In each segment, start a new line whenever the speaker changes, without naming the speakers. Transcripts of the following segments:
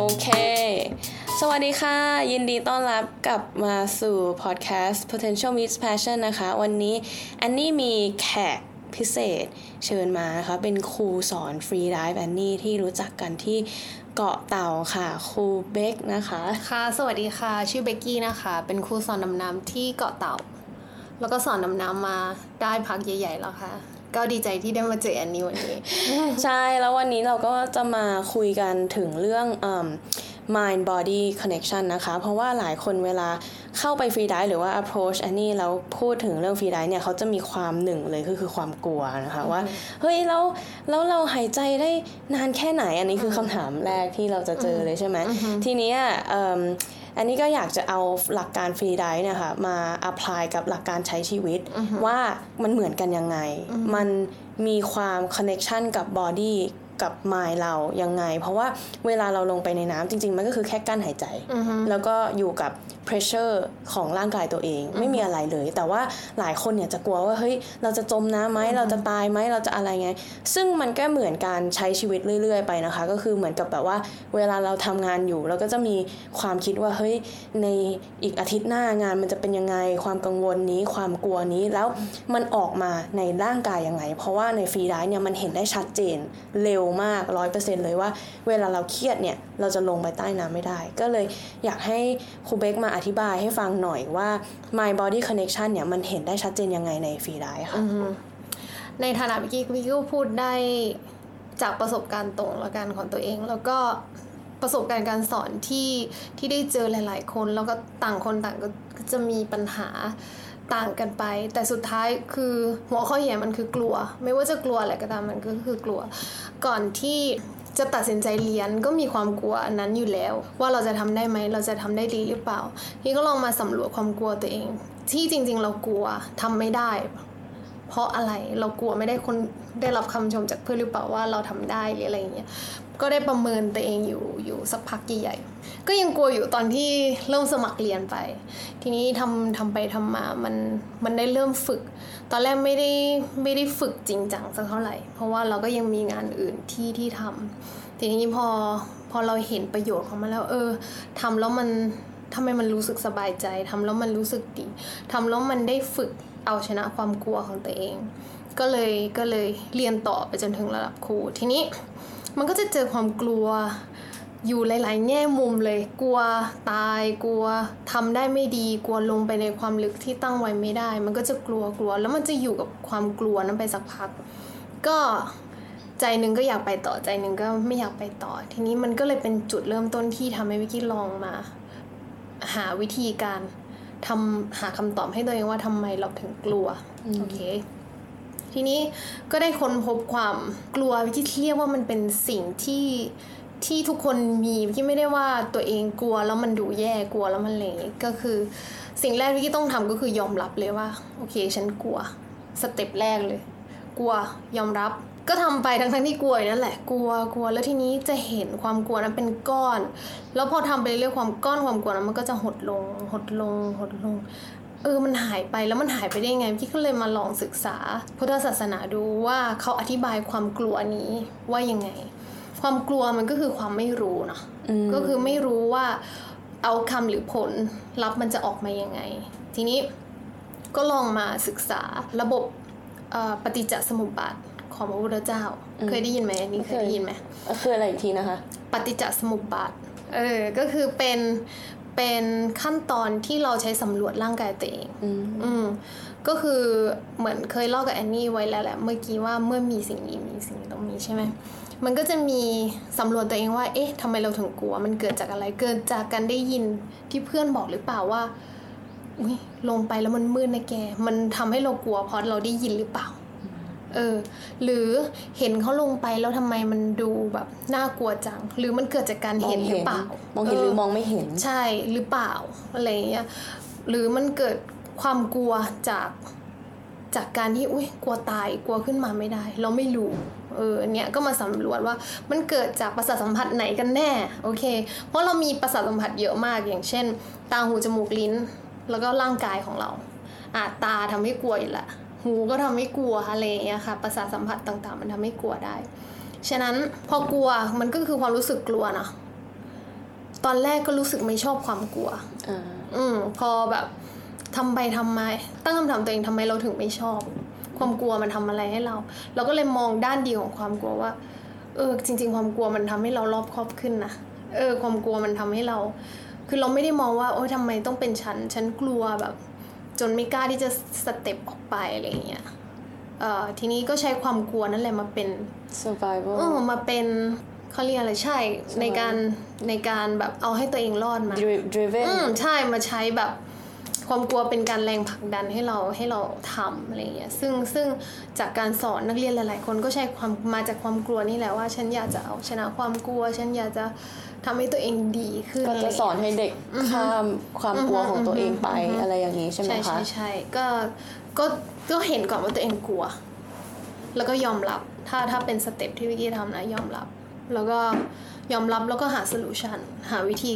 โอเค สวัสดีค่ะ ยินดีต้อนรับกลับมาสู่พอดแคสต์ Potential Meets Passion นะคะ วันนี้อันนี้มีแขกพิเศษเชิญมานะคะ เป็นครูสอนฟรีไดฟ์แอนนี่ที่รู้จักกันที่เกาะเต่าค่ะครูเบคนะคะ
ค่ะ สวัสดีค่ะ ชื่อเบกกี้นะคะ เป็นครูสอนดำน้ำที่เกาะเต่า แล้วก็สอนดำน้ำมาได้พักใหญ่ ๆ แล้วค่ะ ก็ดีใจที่ได้มาเจอแอนนี่วันนี้
ใช่แล้ววันนี้เราก็จะมาคุยกันถึงเรื่องเอิ่ม mind body connection นะคะ เพราะว่าหลายคนเวลาเข้าไปฟรีไดหรือว่า approach อันนี้แล้วพูดถึงเรื่องฟรีไดเนี่ยเขาจะมีความหนึ่งเลยก็คือความกลัวนะคะว่า เฮ้ยแล้วแล้วเราหายใจได้นานแค่ไหนอันนี้คือคำถามแรกที่เราจะเจอเลยใช่ไหมทีเนี้ยเอิ่ม อันนี้ก็อยากจะเอาหลักการฟรีไดเนี่ยค่ะมา apply กับหลักการใช้ชีวิต ว่ามันเหมือนกันยังไง มันมีความ connection กับ body กับ mind เรายังไง เพราะว่าเวลาเราลงไปในน้ำจริง ๆ มันก็คือแค่กั้นหายใจ แล้วก็อยู่กับ pressure ของร่างกายตัวเอง ไม่มีอะไรเลย แต่ว่าหลายคนเนี่ยจะกลัวว่าเฮ้ยเราจะจมน้ำไหมเราจะตายไหมเราจะอะไรไง ซึ่งมันก็เหมือนการใช้ชีวิตเรื่อย ๆ ไปนะคะ ก็คือเหมือนกับแบบว่า เวลาเราทำงานอยู่เราก็จะมีความคิดว่าเฮ้ยในอีกอาทิตย์หน้างานมันจะเป็นยังไงความกังวลนี้ความกลัวนี้แล้วมันออกมาในร่างกายยังไง เพราะว่าในฟรีไดฟ์เนี่ยมันเห็นได้ชัดเจนเร็วมากร้อยเปอร์เซ็นต์เลยว่า เวลาเราเครียดเนี่ยเราจะลงไปใต้น้ำไม่ได้ ก็เลยอยากให้ครูเบคมาอธิบายให้ฟังหน่อยว่า my body connection เนี่ยมันเห็นได้ชัดเจนยังไงในฟรีไดค่ะ
ในฐานะเมื่กี้พี่ก็พูดได้จากประสบการณ์ตรงและกันของตัวเอง แล้วก็ประสบการณ์การสอนที่ที่ได้เจอหลาย ๆ คน แล้วก็ต่างคนต่างก็จะมีปัญหา ต่างกันไป แต่สุดท้ายคือหัวข้อใหญ่มันคือกลัว ไม่ว่าจะกลัวอะไรก็ตามมันก็คือกลัว ก่อนที่จะตัดสินใจเรียนก็มีความกลัวอันนั้นอยู่แล้ว ว่าเราจะทำได้ไหมเราจะทำได้ดีหรือเปล่าพี่ก็ลองมาสำรวจความกลัวตัวเอง ที่จริง ๆ เรากลัวทำไม่ได้ เพราะอะไรเรากลัวไม่ได้คนได้รับคำชมจากเพื่อนหรือเปล่าว่าเราทำได้หรืออะไรอย่างเงี้ย ก็ได้ประเมินตัวเองอยู่อยู่สักพักใหญ่ๆก็ยังกลัวอยู่ตอนที่เริ่มสมัครเรียนไป ทีนี้ทำทำไปทำมามันมันได้เริ่มฝึก ตอนแรกไม่ได้ไม่ได้ฝึกจริงจังสักเท่าไหร่ เพราะว่าเราก็ยังมีงานอื่นที่ที่ทำทีนี้พอพอเราเห็นประโยชน์ของมันแล้ว เออทำแล้วมันทำไมมันรู้สึกสบายใจทำแล้วมันรู้สึกดีทำแล้วมันได้ฝึกเอาชนะความกลัวของตัวเอง ก็เลยก็เลยเรียนต่อไปจนถึงระดับครูทีนี้ มันก็จะเจอความกลัวอยู่หลาย ๆ แง่มุมเลย กลัวตายกลัวทำได้ไม่ดีกลัวลงไปในความลึกที่ตั้งไว้ไม่ได้ มันก็จะกลัวกลัว แล้วมันจะอยู่กับความกลัวนั้นไปสักพัก ก็ใจหนึ่งก็อยากไปต่อใจหนึ่งก็ไม่อยากไปต่อ ทีนี้มันก็เลยเป็นจุดเริ่มต้นที่ทำให้วิกกี้ลองมา หาวิธีการทำหาคำตอบให้ตัวเองว่าทำไมเราถึงกลัวโอเค ทีนี้ก็ได้ค้นพบความกลัววิกกี้เรียกว่ามันเป็นสิ่งที่ที่ทุกคนมีวิกกี้ไม่ได้ว่าตัวเองกลัวแล้วมันดูแย่กลัวแล้วมันเลวก็คือ สิ่งแรกวิกกี้ต้องทำก็คือยอมรับเลยว่า โอเค ฉันกลัวสเต็ปแรกเลย กลัวยอมรับก็ทำไปทั้งทั้งที่กลัวนั่นแหละกลัวกลัวแล้วทีนี้จะเห็นความกลัวนั้นเป็นก้อน แล้วพอทำไปเรื่อยความก้อนความกลัวนั้นมันก็จะหดลงหดลงหดลง เออมันหายไปแล้วมันหายไปได้ไงพี่ก็เลยมาลองศึกษา พุทธศาสนาดูว่าเขาอธิบายความกลัวนี้ว่ายังไง ความกลัวมันก็คือความไม่รู้เนาะก็คือไม่รู้ว่าเอาคำหรือผลลัพธ์มันจะออกมายังไง ทีนี้ก็ลองมาศึกษาระบบเอ่อปฏิจจสมุปบาทของพระพุทธเจ้า เคยได้ยินไหมอันนี่เคยได้ยินไหม
คืออะไรอีกทีนะคะ
ปฏิจจสมุปบาทเออก็คือเป็น เป็นขั้นตอนที่เราใช้สำรวจร่างกายตัวเอง
อืม
อืมก็คือเหมือนเคยเล่ากับแอนนี่ไว้แล้วแหละเมื่อกี้ว่าเมื่อมีสิ่งนี้มีสิ่งนี้ต้องมีใช่ไหมมันก็จะมีสำรวจตัวเองว่า เอ๊ะทำไมเราถึงกลัว มันเกิดจากอะไร เกิดจากการได้ยินที่เพื่อนบอกหรือเปล่าว่า อุ้ยลงไปแล้วมันมืดนะแก มันทำให้เรากลัวเพราะเราได้ยินหรือเปล่า เออ หรือเห็นเขาลงไปแล้วทำไมมันดูแบบน่ากลัวจัง หรือมันเกิดจากการเห็นหรือเปล่า
มองเห็นหรือมองไม่เห็น
ใช่หรือเปล่าอะไรอย่างเงี้ย หรือมันเกิดความกลัวจากจากการที่อุ้ยกลัวตายกลัวขึ้นมาไม่ได้ เราไม่รู้เออเนี้ยก็มาสำรวจว่ามันเกิดจากประสาทสัมผัสไหนกันแน่โอเค เพราะเรามีประสาทสัมผัสเยอะมากอย่างเช่น ตาหูจมูกลิ้น แล้วก็ร่างกายของเราอะตาทำให้กลัวอยู่ละ หูก็ทำให้กลัวอะไรอย่างเงี้ยค่ะ ประสาทสัมผัสต่างๆ มันทำให้กลัวได้ ฉะนั้นพอกลัวมันก็คือความรู้สึกกลัวเนาะตอนแรกก็รู้สึกไม่ชอบความกลัว
อ่า
อืมพอแบบทำไปทำมาตั้งคำถามตัวเองทำไมเราถึงไม่ชอบ ความกลัวมันทำอะไรให้เรา เราก็เลยมองด้านดีของความกลัวว่า เออ จริง ๆ ความกลัวมันทำให้เรารอบคอบขึ้นนะเออ ความกลัวมันทำให้เรา คือเราไม่ได้มองว่า โอ๊ยทำไมต้องเป็นฉัน ฉันกลัวแบบ จนไม่กล้าที่จะสเต็ปออกไปอะไรอย่างเงี้ยเอ่อทีนี้ก็ใช้ความกลัวนั่นแหละมาเป็น
survival
เออมาเป็นเขาเรียกอะไรใช่ ในการในการแบบเอาให้ตัวเองรอดมา
Dri- driven
อืมใช่มาใช้แบบความกลัวเป็นการแรงผลักดันให้เราให้เราทำอะไรเงี้ยซึ่งซึ่งจากการสอนนักเรียนหลาย ๆ คนก็ใช้ความมาจากความกลัวนี่แหละว่า ฉันอยากจะเอาชนะความกลัว ฉันอยากจะ ทำให้ตัวเองดีขึ้น
ก็
อะไร
อย่าง
เงี้ย
สอนให้เด็กข้ามความกลัวของตัวเองไปอะไรอย่างนี้ใช่ไหม
ใช่
คะ
ใช่ใช่ก็ก็ก็เห็นก่อนว่าตัวเองกลัว แล้วก็ยอมรับถ้าถ้าเป็นสเต็ปที่เบคกี้ทำนะยอมรับ แล้วก็ยอมรับแล้วก็หา solution หาวิธี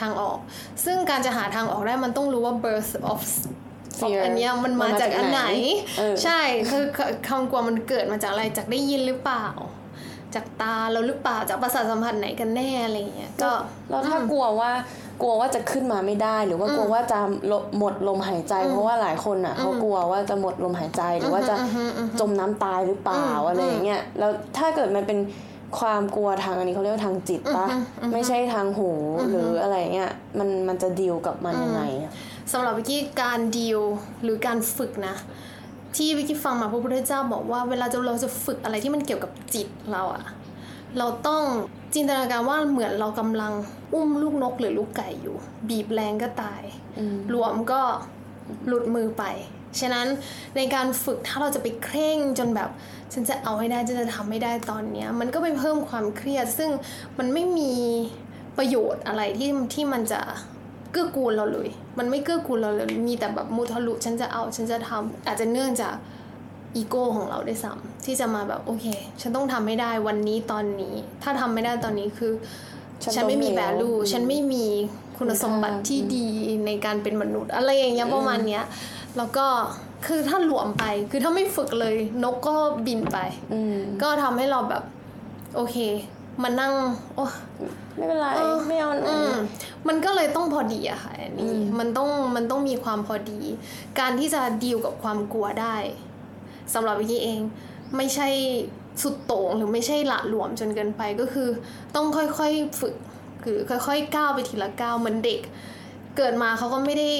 ทางออก ซึ่งการจะหาทางออกได้มันต้องรู้ว่า birth of of
Fear
อันเนี้ยมันมาจากอันไหน
เออ
ใช่คือคือความกลัวมันเกิดมาจากอะไรจากได้ยินหรือเปล่า จากตาเราหรือเปล่าจากประสาทสัมผัสไหนกันแน่อะไรอย่างเงี้ยก็
แล้วถ้ากลัวว่ากลัวว่าจะขึ้นมาไม่ได้ หรือว่ากลัวว่าจะลหมดลมหายใจ เพราะว่าหลายคนอะเขากลัวว่าจะหมดลมหายใจหรือว่าจะจมน้ำตายหรือเปล่าอะไรอย่างเงี้ยแล้วถ้าเกิดมันเป็นความกลัวทางอันนี้เขาเรียกว่าทางจิตปะไม่ใช่ทางหูหรืออะไรเงี้ยมันมันจะดีลกับมันยังไงอะ
สำหรับวิกกี้การดีลหรือการฝึกนะ ที่วิกกี้ฟังมาพระพุทธเจ้าบอกว่าเวลาจะเราจะฝึกอะไรที่มันเกี่ยวกับจิตเราอะเราต้องจินตนาการว่าเหมือนเรากำลังอุ้มลูกนกหรือลูกไก่อยู่ บีบแรงก็ตายรวมก็หลุดมือไป ฉะนั้นในการฝึกถ้าเราจะไปเคร่งจนแบบ ฉันจะเอาให้ได้ฉันจะทำให้ได้ตอนเนี้ย มันก็ไปเพิ่มความเครียด ซึ่งมันไม่มีประโยชน์อะไรที่ที่มันจะ เกื้อกูลเราเลย มันไม่เกื้อกูลเราเลย มีแต่แบบมุทะลุฉันจะเอา ฉันจะทำอาจจะเนื่องจากอีโก้ของเราด้วยซ้ำที่จะมาแบบโอเค ฉันต้องทำให้ได้วันนี้ตอนนี้ ถ้าทำไม่ได้ตอนนี้คือ
ฉัน
ฉันไม่มี
ล้มเหลว
value ฉันไม่มีคุณสมบัติที่ดีในการเป็นมนุษย์ อะไรอย่างเงี้ยประมาณเนี้ย แล้วก็คือถ้าหลวมไป คือถ้าไม่ฝึกเลยนกก็บินไป
อืม
ก็ทำให้เราแบบ โอเค มานั่ง โอ้
ไม่เป็นไร
เออ
ไม่เอา
อืมมันก็เลยต้องพอดีอะค่ะอันนี้มันต้องมันต้องมีความพอดี การที่จะดีลกับความกลัวได้สำหรับวิกกี้เองไม่ใช่สุดโต่งหรือไม่ใช่หละหลวมจนเกินไปก็คือ ต้องค่อยๆฝึกคือค่อย ๆ ก้าวไปทีละก้าวเหมือนเด็ก เกิดมาเขาก็ไม่ได้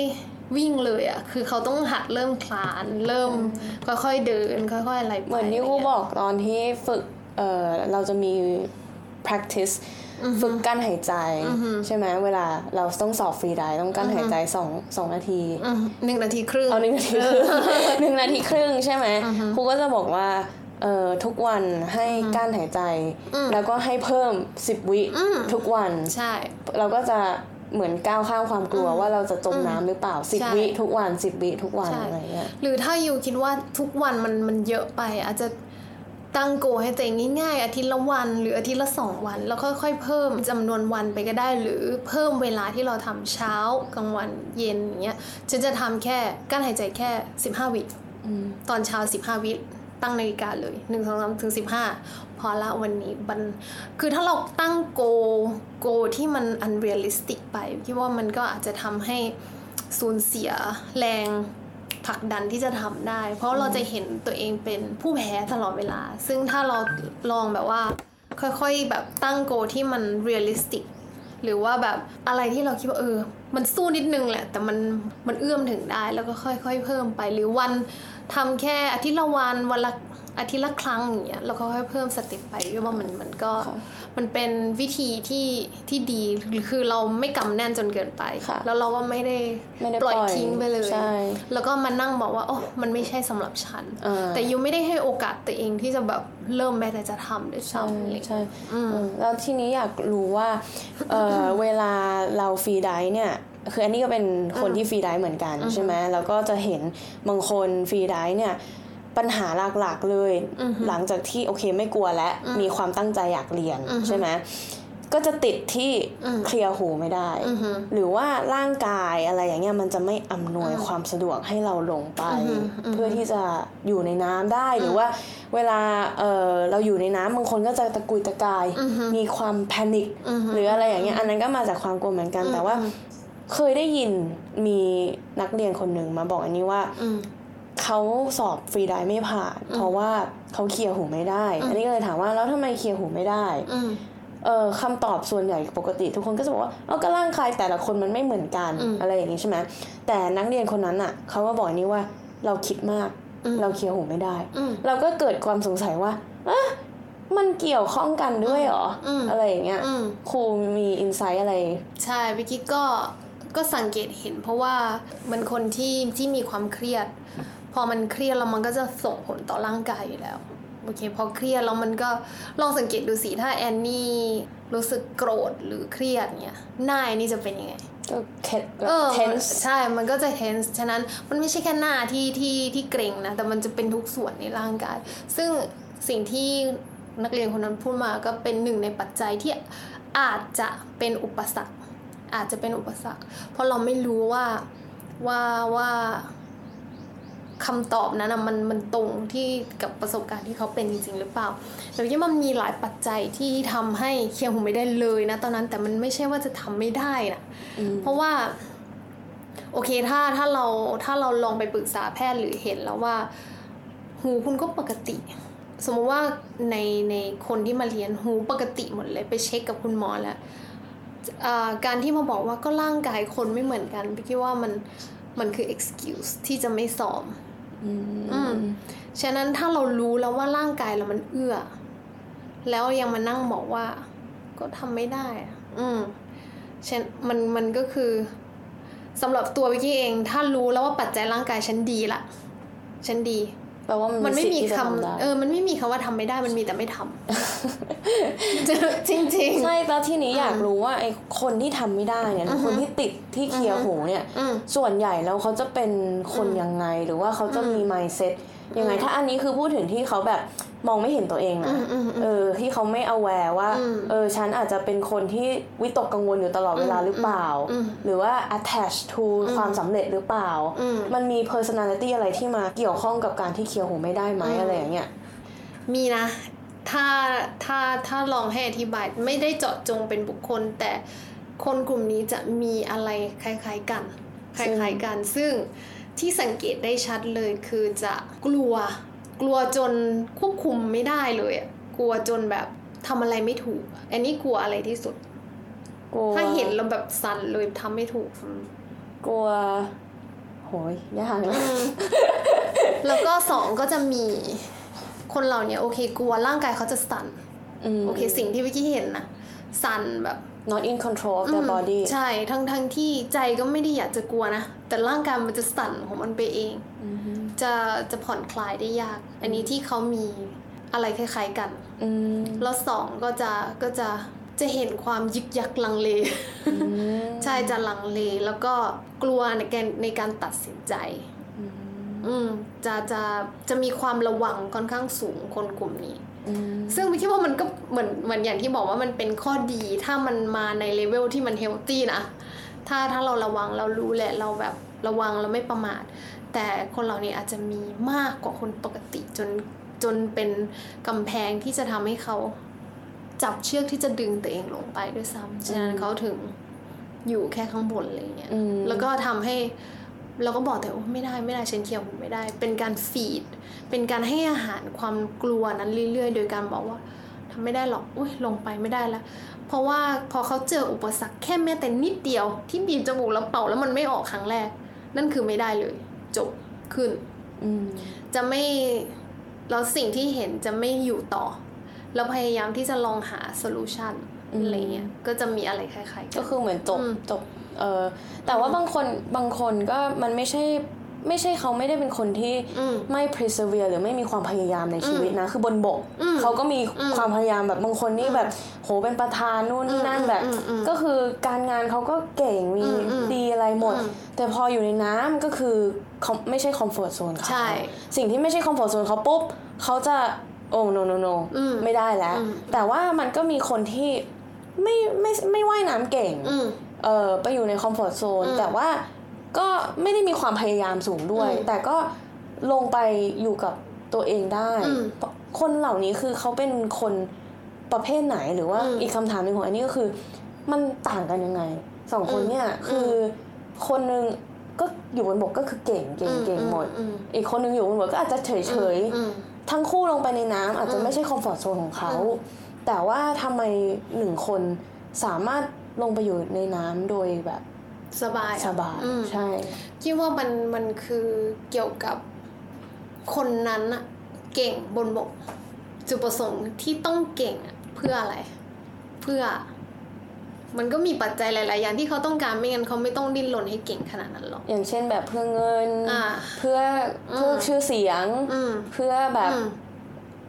วิ่งเลยอะคือเขาต้องหัดเริ่มคลาน เริ่มค่อยๆเดิน ค่อยๆอะไรไป
เหมือนที่ครูบอกตอนที่ฝึก เออเราจะมี practice ฝึกกั้นหายใจ ใช่ไหมเวลาเราต้องสอบฟรีไดต้องกั้นหายใจสองสองนาที
อืมหนึ่งนาทีครึ่ง
เอาหนึ่งนาทีครึ่งหนึ่งนาทีครึ่งใช่ไหมครูก็จะบอกว่าเอ่อทุกวันให้กั้นหายใจ แล้วก็ให้เพิ่มสิบวิทุกวัน
ใช่
เราก็จะเหมือนก้าวข้ามความกลัวว่าเราจะจมน้ำหรือเปล่าสิบ
ใช่
วิทุกวันสิบวิทุกวัน
ใช่
อะไรเงี้ย
หรือถ้ายูคิดว่าทุกวันมันมันเยอะไปอาจจะ ตั้งโกให้ตัวเองง่ายๆ อาทิตย์ละวัน หรืออาทิตย์ละสองวัน แล้วค่อยๆเพิ่มจำนวนวันไปก็ได้ หรือเพิ่มเวลาที่เราทำเช้ากลางวันเย็นอย่างเงี้ยฉันจะทำแค่กั้นหายใจแค่ 15 วิตอนเช้า 15 วิตั้งนาฬิกาเลย1 2 3ถึง15พอละวันนี้บันคือถ้าเราตั้งโกโกที่มัน unrealistic ไปพี่ว่ามันก็อาจจะทำให้สูญเสียแรง ผลักดันที่จะทำได้ เพราะเราจะเห็นตัวเองเป็นผู้แพ้ตลอดเวลา ซึ่งถ้าเราลองแบบว่า ค่อยๆแบบตั้งโกที่มัน realistic หรือว่าแบบอะไรที่เราคิดว่าเออ มันสู้นิดนึงแหละ แต่มันมันเอื้อมถึงได้แล้วก็ค่อยๆเพิ่มไป หรือวันทำแค่อาทิตย์ละวันวันละ อาทิตย์ละครั้งอย่างเงี้ยแล้วก็ค่อยๆเพิ่มสเต็ปไปพี่ว่ามันมันก็มันเป็นวิธีที่ที่ดีคือเราไม่กำแน่นจนเกินไป
ค่ะ
แล้วเราก็ไม่ได้
ไม่ได้
ปล่อย
ปล่อย
ทิ้งไปเลย
ใช่
แล้วก็มานั่งบอกว่าโอ้มันไม่ใช่สำหรับฉัน
อ่า
แต่ you ไม่ได้ให้โอกาสตัวเองที่จะแบบเริ่มแม้แต่จะทำด้วย
ใช่
ซ้ำอะไรอย่างเงี้ย
ใช่เออแล้วทีนี้อยากรู้ว่าเออเวลาเรา freedive เนี่ยคืออันนี้ก็เป็นคนที่ freedive เหมือนกันใช่ไหมแล้วก็จะเห็นบางคน freedive เนี่ย ปัญหาหลักๆเลย หลังจากที่โอเคไม่กลัวแล้วมีความตั้งใจอยากเรียนใช่ไหมก็จะติดที่
อืม
เคลียร์หูไม่ได้
อือหือ
หรือว่าร่างกายอะไรอย่างเงี้ยมันจะไม่อำนวยความสะดวกให้เราลงไป
อือฮึอือฮึ
เพื่อที่จะอยู่ในน้ำได้หรือว่าเวลาเออเราอยู่ในน้ำบางคนก็จะตะกุยตะกาย
อือฮึ
มีความแพนิค
อือฮึ
หรืออะไรอย่างเงี้ยอันนั้นก็มาจากความกลัวเหมือนกันแต่ว่าเคยได้ยินมีนักเรียนคนหนึ่งมาบอกอันนี้ว่า
อืม
เขาสอบ freedive ไม่ผ่าน เพราะว่าเขาเคลียร์หูไม่ได้ อันนี้ก็เลยถามว่าแล้วทำไมเคลียร์หูไม่ได้
อืม
เออคำตอบส่วนใหญ่ปกติ ทุกคนก็จะบอกว่าเอาก็ร่างกายแต่ละคนมันไม่เหมือนกัน
อืม
อะไรอย่างนี้ใช่ไหมแต่นักเรียนคนนั้นอะเขาก็บอกนี้ว่าเราคิดมาก
อืม
เราเคลียร์หูไม่ได้
อืม
เราก็เกิดความสงสัยว่าอะมันเกี่ยวข้องกันด้วยเหรออ
ม
อะไรอย่างเงี้ย
อืม
ครูมี insight อะไร
ใช่เบคกี้ก็ก็สังเกตเห็นเพราะว่ามันคนที่ที่มีความเครียด พอมันเครียดแล้วมันก็จะส่งผลต่อร่างกายอยู่แล้วโอเคพอเครียดแล้วมันก็ลองสังเกตดูสิถ้าแอนนี่รู้สึกโกรธหรือเครียดเนี่ยหน้าแอนนี่จะเป็นยังไง
ก็เค็ด
เออ
เทนส์
ใช่ มันก็จะ tense ฉะนั้นมันไม่ใช่แค่หน้าที่ที่ที่เกรงนะ แต่มันจะเป็นทุกส่วนในร่างกาย ซึ่งสิ่งที่นักเรียนคนนั้นพูดมาก็เป็นหนึ่งในปัจจัยที่อาจจะเป็นอุปสรรค อาจจะเป็นอุปสรรค เพราะเราไม่รู้ว่าว่าว่า คำตอบนั้นนะมันมันตรงที่กับประสบการณ์ที่เขาเป็นจริงๆหรือเปล่าแต่ว่ามันมีหลายปัจจัยที่ทำให้เคลียร์หูไม่ได้เลยนะ ตอนนั้นแต่มันไม่ใช่ว่าจะทำไม่ได้นะเพราะว่า โอเคถ้าถ้าเราถ้าเราลองไปปรึกษาแพทย์หรือเห็นแล้วว่า หูคุณก็ปกติ สมมติว่าในในคนที่มาเรียนหูปกติหมดเลยไปเช็คกับคุณหมอแล้วอ่าการที่มาบอกว่าก็ร่างกายคนไม่เหมือนกันพี่คิดว่ามันมันคือ excuse ที่จะไม่สอบ
อืม
ฉะนั้นถ้าเรารู้แล้วว่าร่างกายเรามันเอื้อ แล้วยังมานั่งบอกว่า ก็ทำไม่ได้ อืมฉันมันมันก็คือสำหรับตัววิกกี้เอง ถ้ารู้แล้วว่าปัจจัยร่างกายฉันดีละฉันดี
แปลว่ามัน
มันไม่
สิทธิ์
มี
ที่จะ
คำ
ทำได้
เออมันไม่มีคำว่าทำไม่ได้มันมีแต่ไม่ทำจริงจริงๆ
ใช่แล้วทีนี้อยากรู้ว่าไอ้คนที่ทำไม่ได้เนี่ยหรือคนที่ติดที่เคลียร์หูเนี่ย
อืม
ส่วนใหญ่แล้วเขาจะเป็นคนยังไงหรือว่าเขาจะมี mindset ยังไง ถ้าอันนี้คือพูดถึงที่เขาแบบมองไม่เห็นตัวเองนะ
อืมอืมอืม
เออ ที่เขาไม่ aware ว่า
อืม
เออ ฉันอาจจะเป็นคนที่วิตกกังวลอยู่ตลอดเวลาหรือเปล่า
อืม
หรือว่า attach to ความสำเร็จหรือเปล่า
อืม
มันมี personality อะไรที่มาเกี่ยวข้องกับการที่เคลียร์หูไม่ได้ไหมอะไรอย่างเงี้ย
มีนะ ถ้า ถ้า ถ้าลองให้อธิบาย ไม่ได้เจาะจงเป็นบุคคล แต่คนกลุ่มนี้จะมีอะไรคล้าย ๆกันค
ซึ่ง
ล้ายๆกัน ซึ่ง ที่สังเกตได้ชัดเลยคือจะกลัว กลัวจนควบคุมไม่ได้เลยอะกลัวจนแบบทำอะไรไม่ถูก อันนี้กลัวอะไรที่สุด
กลัว
ถ้าเห็นแล้วแบบสั่นเลยทำไม่ถูกอืม
กลัวโหยยากนะ
แล้วก็สองก็จะมีคนเราเนี่ยโอเค กลัวร่างกายเขาจะสั่น
อืม
โอเค สิ่งที่วิกกี้เห็นนะสั่นแบบ
not in control of their
อืม
body
ใช่ทั้งทั้งที่ใจก็ไม่ได้อยากจะกลัวนะ แต่ร่างกายมันจะสั่นของมันไปเอง จะจะผ่อนคลายได้ยาก อันนี้ที่เขามีอะไรคล้ายๆกัน
อืม
แล้วสองก็จะก็จะจะเห็นความยึกยักลังเล ใช่จะลังเลแล้วก็กลัวในการในการตัดสินใจ อืมจะจะจะมีความระวังค่อนข้างสูงคนกลุ่มนี้
อืม
ซึ่งพี่คิดว่ามันก็เหมือนเหมือนอย่างที่บอกว่ามันเป็นข้อดีถ้ามันมาในเลเวลที่มันเฮลตี้นะถ้าถ้าเราระวังเรารู้แหละเราแบบระวังเราไม่ประมาท แต่คนเหล่านี้อาจจะมีมากกว่าคนปกติจนจนเป็นกำแพงที่จะทำให้เขาจับเชือกที่จะดึงตัวเองลงไปด้วยซ้ำฉะนั้นเขาถึงอยู่แค่ข้างบนอะไรเงี้ย
อืม
แล้วก็ทำให้ เราก็บอกแต่ว่าไม่ได้ไม่ได้ฉันเคี่ยวหูไม่ได้ เป็นการฟีด เป็นการให้อาหารความกลัวนั้นเรื่อยๆ โดยการบอกว่าทำไม่ได้หรอกอุ้ยลงไปไม่ได้แล้วเพราะว่าพอเขาเจออุปสรรคแค่แม้แต่นิดเดียว ที่บีบจมูกแล้วเป่าแล้วมันไม่ออกครั้งแรก นั่นคือไม่ได้เลย จบขึ้น
อืม
จะไม่แล้วสิ่งที่เห็นจะไม่อยู่ต่อแล้วพยายามที่จะลองหาโซลูชันอะไรเงี้ยก็จะมีอะไรคล้ายๆกั
ก็
น
คือเหมือนจบ
อืม
จบ เออแต่ว่าบางคนบางคนก็มันไม่ใช่ไม่ใช่เขาไม่ได้เป็นคนที่
อืม
ไม่ persevere หรือไม่มีความพยายามในชีวิตนะ คือบนบก
อืม
เขาก็มีความพยายามแบบบางคนนี่แบบโหเป็นประธานนู่นนี่นั่นแบบ
อืมอืม
ก็คือการงานเขาก็เก่งมี
อืมอืม
ดีอะไรหมด
อืม
แต่พออยู่ในน้ำก็คือเขาไม่ใช่คอมฟอร์ z โซนเขา
ใช่
สิ่งที่ไม่ใช่คอมฟอร์ z โซนเขาปุ๊บเขาจะโอ้ no no no
อืม
ไม่ได้แล้ว
อืม
แต่ว่ามันก็มีคนที่ไม่ไม่ไม่ว่ายน้ำเก่ง
อืม
เออไปอยู่ใน comfort zone อื
ม
แต่ว่าก็ไม่ได้มีความพยายามสูงด้วย
อืม
แต่ก็ลงไปอยู่กับตัวเองได้
อืม
คนเหล่านี้คือเขาเป็นคนประเภทไหนหรือว่า
อืม
อีกคำถามหนึ่งของอันนี้ก็คือ มันต่างกันยังไงสองคน
อืม
เนี่ยคืออคนหนึ่งก็อยู่บนบกก็คือเก่งเก่งเก่งหมด
อืม
อีกคนหนึ่งอยู่บนบกก็อาจจะเฉยเฉยๆ
อืม
ทั้งคู่ลงไปในน้ำอาจจะ
อืม
ไม่ใช่คอมฟอร์ทโซนของเขา
อืม
แต่ว่าทำไมหนึ่งคนสามารถ ลงไปอยู่ในน้ำโดยแบบ
สบายอะ
สบาย
อืม
ใช่
คิดว่ามันมันคือเกี่ยวกับคนนั้นอะเก่งบนบก จุดประสงค์ที่ต้องเก่งอะเพื่ออะไร เพื่อ มันก็มีปัจจัยหลาย ๆ อย่างที่เขาต้องการไม่งั้นเขาไม่ต้องดิ้นรนให้เก่งขนาดนั้นหรอก
อย่างเช่นแบบเพื่อเงิน
อ่า
เพื่อเพื่อ
อืม
ชื่อเสียง
อืม
เพื่อแบบ
อืม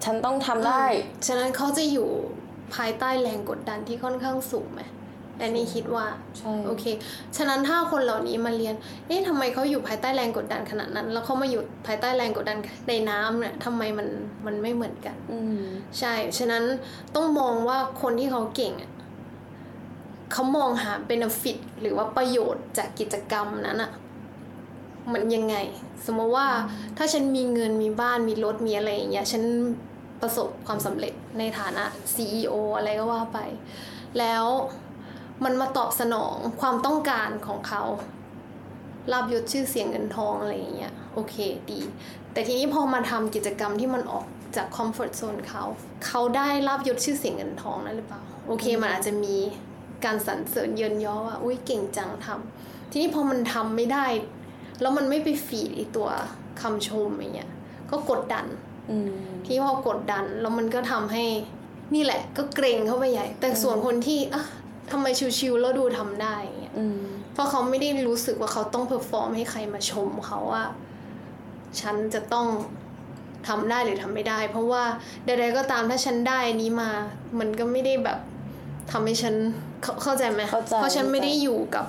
ฉันต้องทำได้
ฉะนั้นเขาจะอยู่ภายใต้แรงกดดันที่ค่อนข้างสูงไหม อันนี้คิดว่า
ใช่
โอเค ฉะนั้นถ้าคนเหล่านี้มาเรียนเอ๊ะทำไมเขาอยู่ภายใต้แรงกดดันขนาดนั้น แล้วเขามาอยู่ภายใต้แรงกดดันในน้ำเนี่ยทำไมมันมันไม่เหมือนกัน
อืม
ใช่ ฉะนั้นต้องมองว่าคนที่เขาเก่งอะเขามองหาเบนฟิตหรือว่าประโยชน์จากกิจกรรมนั้นอะมันยังไง สมมติว่าถ้าฉันมีเงินมีบ้านมีรถมีอะไรอย่างเงี้ยฉันประสบความสำเร็จในฐานะ CEO อะไรก็ว่าไป แล้ว มันมาตอบสนองความต้องการของเขาลาบยศชื่อเสียงเงินทองอะไรอย่างเงี้ยโอเคดี แต่ทีนี้พอมาทำกิจกรรมที่มันออกจากคอมฟอร์ z โซนเขาเขาได้ลาบยศชื่อเสียงเงินทองนั่นหรือเปล่าโอเคมันอาจจะมีการสรรเสริญเยินยอว่าอุ้ยเก่งจังทำทีนี้พอมันทำไม่ได้ แล้วมันไม่ไปฟีดไอตัวคำชมอย่างเงี้ยก็กดดัน
อืม
ที่พอกดดันแล้วมันก็ทำให้นี่แหละ ก็เกร็งเข้าไปใหญ่ แต่ส่วนคนที่อะ ทำไมชิวๆแล้วดูทำได้อย่างเงี้ย
อืม
เพราะเขาไม่ได้รู้สึกว่าเขาต้อง perform ให้ใครมาชมเขาว่า ฉันจะต้องทำได้หรือทำไม่ได้ เพราะว่าใดๆก็ตามถ้าฉันได้อันนี้มา มันก็ไม่ได้แบบทำให้ฉันเข้าเข้าใจไหม
เข้าใจ
เพราะฉันไม่ได้อยู่กับ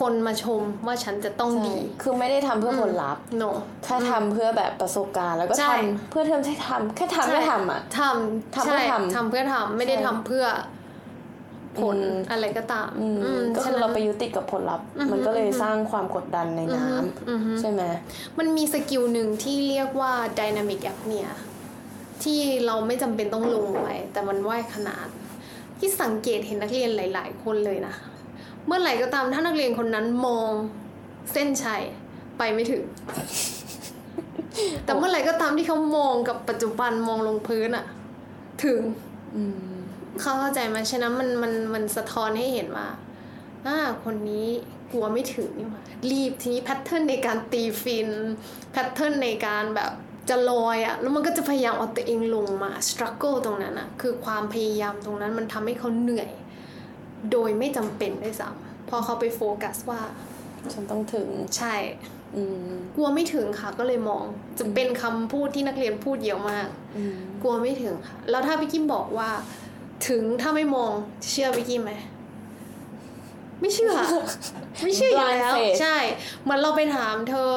คนมาชมว่าฉันจะต้อง
ใช่
ดี
คือไม่ได้ทำเพื่อผลลัพธ์
โน
แค่ทำเพื่อแบบประสบการณ์แล้วก็
ใช่
ทำเพื่อเทอมใช่ทำแค่ทำไม่ทำอะ
ทำ
ทำเพื่อ
ใช่
ทำ
ทำเพื่อทำไม่ได้
ใช่
ทำเพื่อ ผล
อืม
อะไรก็ตาม
อืม
อืม
ก็
ฉะ
คือ
นั้น
เราไปยึดติดกับผลลัพธ์
อือฮึ
มันก็เลย
อือฮึ
สร้างความกดดันในน้ำ
อือฮึ
ใช่ไหม
มันมี skill หนึ่งที่เรียกว่า dynamic apnea ที่เราไม่จำเป็นต้องลงไปแต่มันว่ายขนาด ที่สังเกตเห็นนักเรียนหลาย ๆ คนเลยนะ เมื่อไหร่ก็ตามถ้านักเรียนคนนั้นมองเส้นชัยไปไม่ถึง แต่เมื่อไหร่ก็ตามที่เขามองกับปัจจุบันมองลงพื้นอะถึง
อืม
เขาเข้าใจไหมฉะนั้นมันมันมันสะท้อนให้เห็นว่าอ่าคนนี้กลัวไม่ถึงนี่หว่ารีบทีนี้ pattern ในการตี fin pattern ในการแบบจะลอยอะแล้วมันก็จะพยายามเอาตัวเองลงมาส t รั g เกิลตรงนั้นอะคือความพยายามตรงนั้นมันทำให้เขาเหนื่อย โดยไม่จำเป็นด้วยซ้ำพอเขาไปโฟกัสว่า
ฉันต้องถึง
ใช่
อืม
กลัวไม่ถึงค่ะก็เลยมอง จะเป็นคำพูดที่นักเรียนพูดเยอะมาก
อืม
กลัวไม่ถึงค่ะ แล้วถ้าพี่กิมบอกว่า ถึงถ้าไม่มองเชื่อพี่กิมไหมไม่เชื่อ ไม่เชื่ออยู่แล้ว
Blind faith
ใช่เหมือนเราไปถามเธอ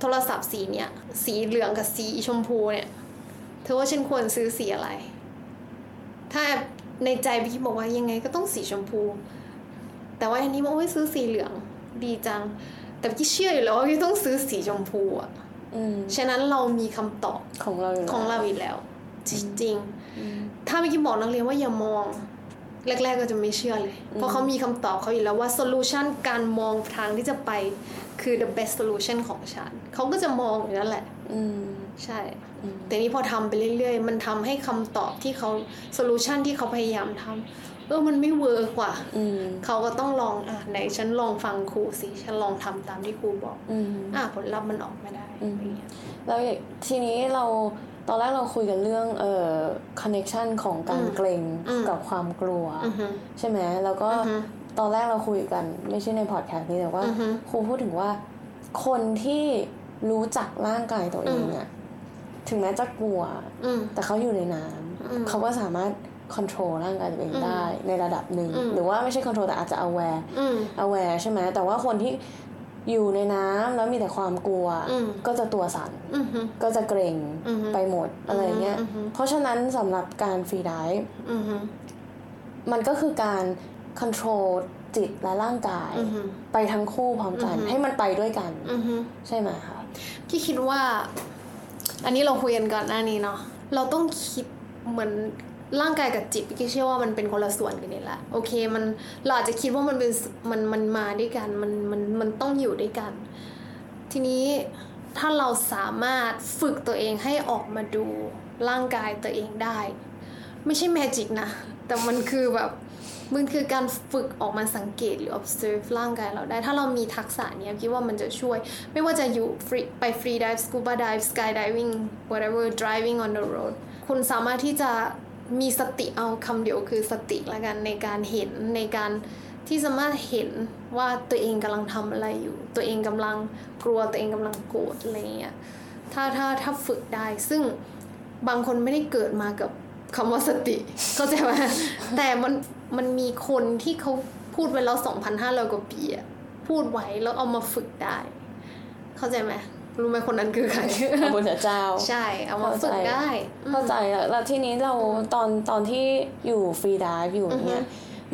โทรศัพท์สีเนี้ยสีเหลืองกับสีชมพูเนี่ย เธอว่าฉันควรซื้อสีอะไร ถ้าในใจพี่กิมบอกว่ายังไงก็ต้องสีชมพู แต่ว่าอันนี้บอกโอ้ยซื้อสีเหลืองดีจัง แต่พี่เชื่ออยู่แล้วว่าพี่ต้องซื้อสีชมพูอะ
อืม
ฉะนั้นเรามีคำตอบ
ของเราอยู่
ของเรา
แล้ว
อีกแล้ว จริง
อืม
ๆ ถ้าเมื่อกี้บอกนักเรียนว่าอย่ามอง แรก ๆก็จะไม่เชื่อเลย เพราะเขามีคำตอบเขาอยู่แล้วว่าโซลูชันการมองทางที่จะไปคือ the best solution ของฉันเขาก็จะมองอยู่นั่นแหละ
อืม
ใช่
อืม
แต่นี้พอทำไปเรื่อยๆ มันทำให้คำตอบที่เขา solution ที่เขาพยายามทำเออ มันไม่เวิร์กว่ะ
อืม
เขาก็ต้องลอง อะไหนฉันลองฟังครูสิ ฉันลองทำตามที่ครูบอก
อืม
อะผลลัพธ์มันออกมาได้
อืม
อะไรอย่างเงี้ย
แล้วอย่างทีนี้เรา ตอนแรกเราคุยกันเรื่องเอ่อ connection ของการ
อืม
เกร็ง
อืม
กับความกลัว
อือฮึ
ใช่ไหมแล้วก็
อือฮึ
ตอนแรกเราคุยกันไม่ใช่ในพอดแคสต์นี้แต่ว่า
อือฮึ
ครูพูดถึงว่า คนที่รู้จักร่างกายตัวเองอะถึงแม้จะกลัว
อืม
แต่เขาอยู่ในน้
อืมำ
เขาก็สามารถค o n t r o l ร่างกายตัวเอง
อืม
ได้ในระดับหนึ่ง
อืม
หรือว่าไม่ใช่ control แต่อาจจะ aware
อืม
aware ใช่ไหมแต่ว่าคนที่ อยู่ในน้ำแล้วมีแต่ความกลัว
อืม
ก็จะตัวสั่น
อืมฮึ
ก็จะเกรง
อือฮึ
ไปหมดอะไรเงี้ย
อือฮึ
เพราะฉะนั้นสำหรับการฟรีไดิฟ
อือฮึ
มันก็คือการ control จิตและร่างกาย
อือฮึ
ไปทั้งคู่พร้อมกัน ให้มันไปด้วยกัน
อือฮึ
ใช่ไหมคะ
พี่คิดว่า อันนี้เราคุยกันก่อนหน้านี้เนาะเราต้องคิดเหมือน ร่างกายกับจิตพี่เชื่อว่ามันเป็นคนละส่วนกันนี่แหละโอเคมันเราอาจจะคิดว่ามันเป็นมันมันมาด้วยกันมันมันมันต้องอยู่ด้วยกัน ทีนี้ถ้าเราสามารถฝึกตัวเองให้ออกมาดูร่างกายตัวเองได้ ไม่ใช่แมจิกนะแต่มันคือแบบมันคือการฝึกออกมาสังเกตหรือ observe ร่างกายเราได้ ถ้าเรามีทักษะนี้คิดว่ามันจะช่วย ไม่ว่าจะอยู่ free ไป free dive scuba dive skydiving whatever driving on the road คุณสามารถที่จะ มีสติเอาคำเดียวคือสติละกันในการเห็นในการที่สามารถเห็นว่าตัวเองกำลังทำอะไรอยู่ ตัวเองกำลังกลัวตัวเองกำลังโกรธอะไรเงี้ยถ้าถ้าถ้าฝึกได้ ซึ่งบางคนไม่ได้เกิดมากับคำว่าสติเข้าใจไหมแต่มันมันมีคนที่เขาพูดไว้แล้ว2,500กว่าปีอะพูดไว้แล้วเอามาฝึกได้ เข้าใจไหม รู้ไหมคนนั้นคือใคร
พระพุทธเจ้า
ใช่ เอามาฝึกได้อืม
เข้าใจแล้วแล้วทีนี้เราตอนตอนที่อยู่ฟรีดิฟอยู่เนี่ย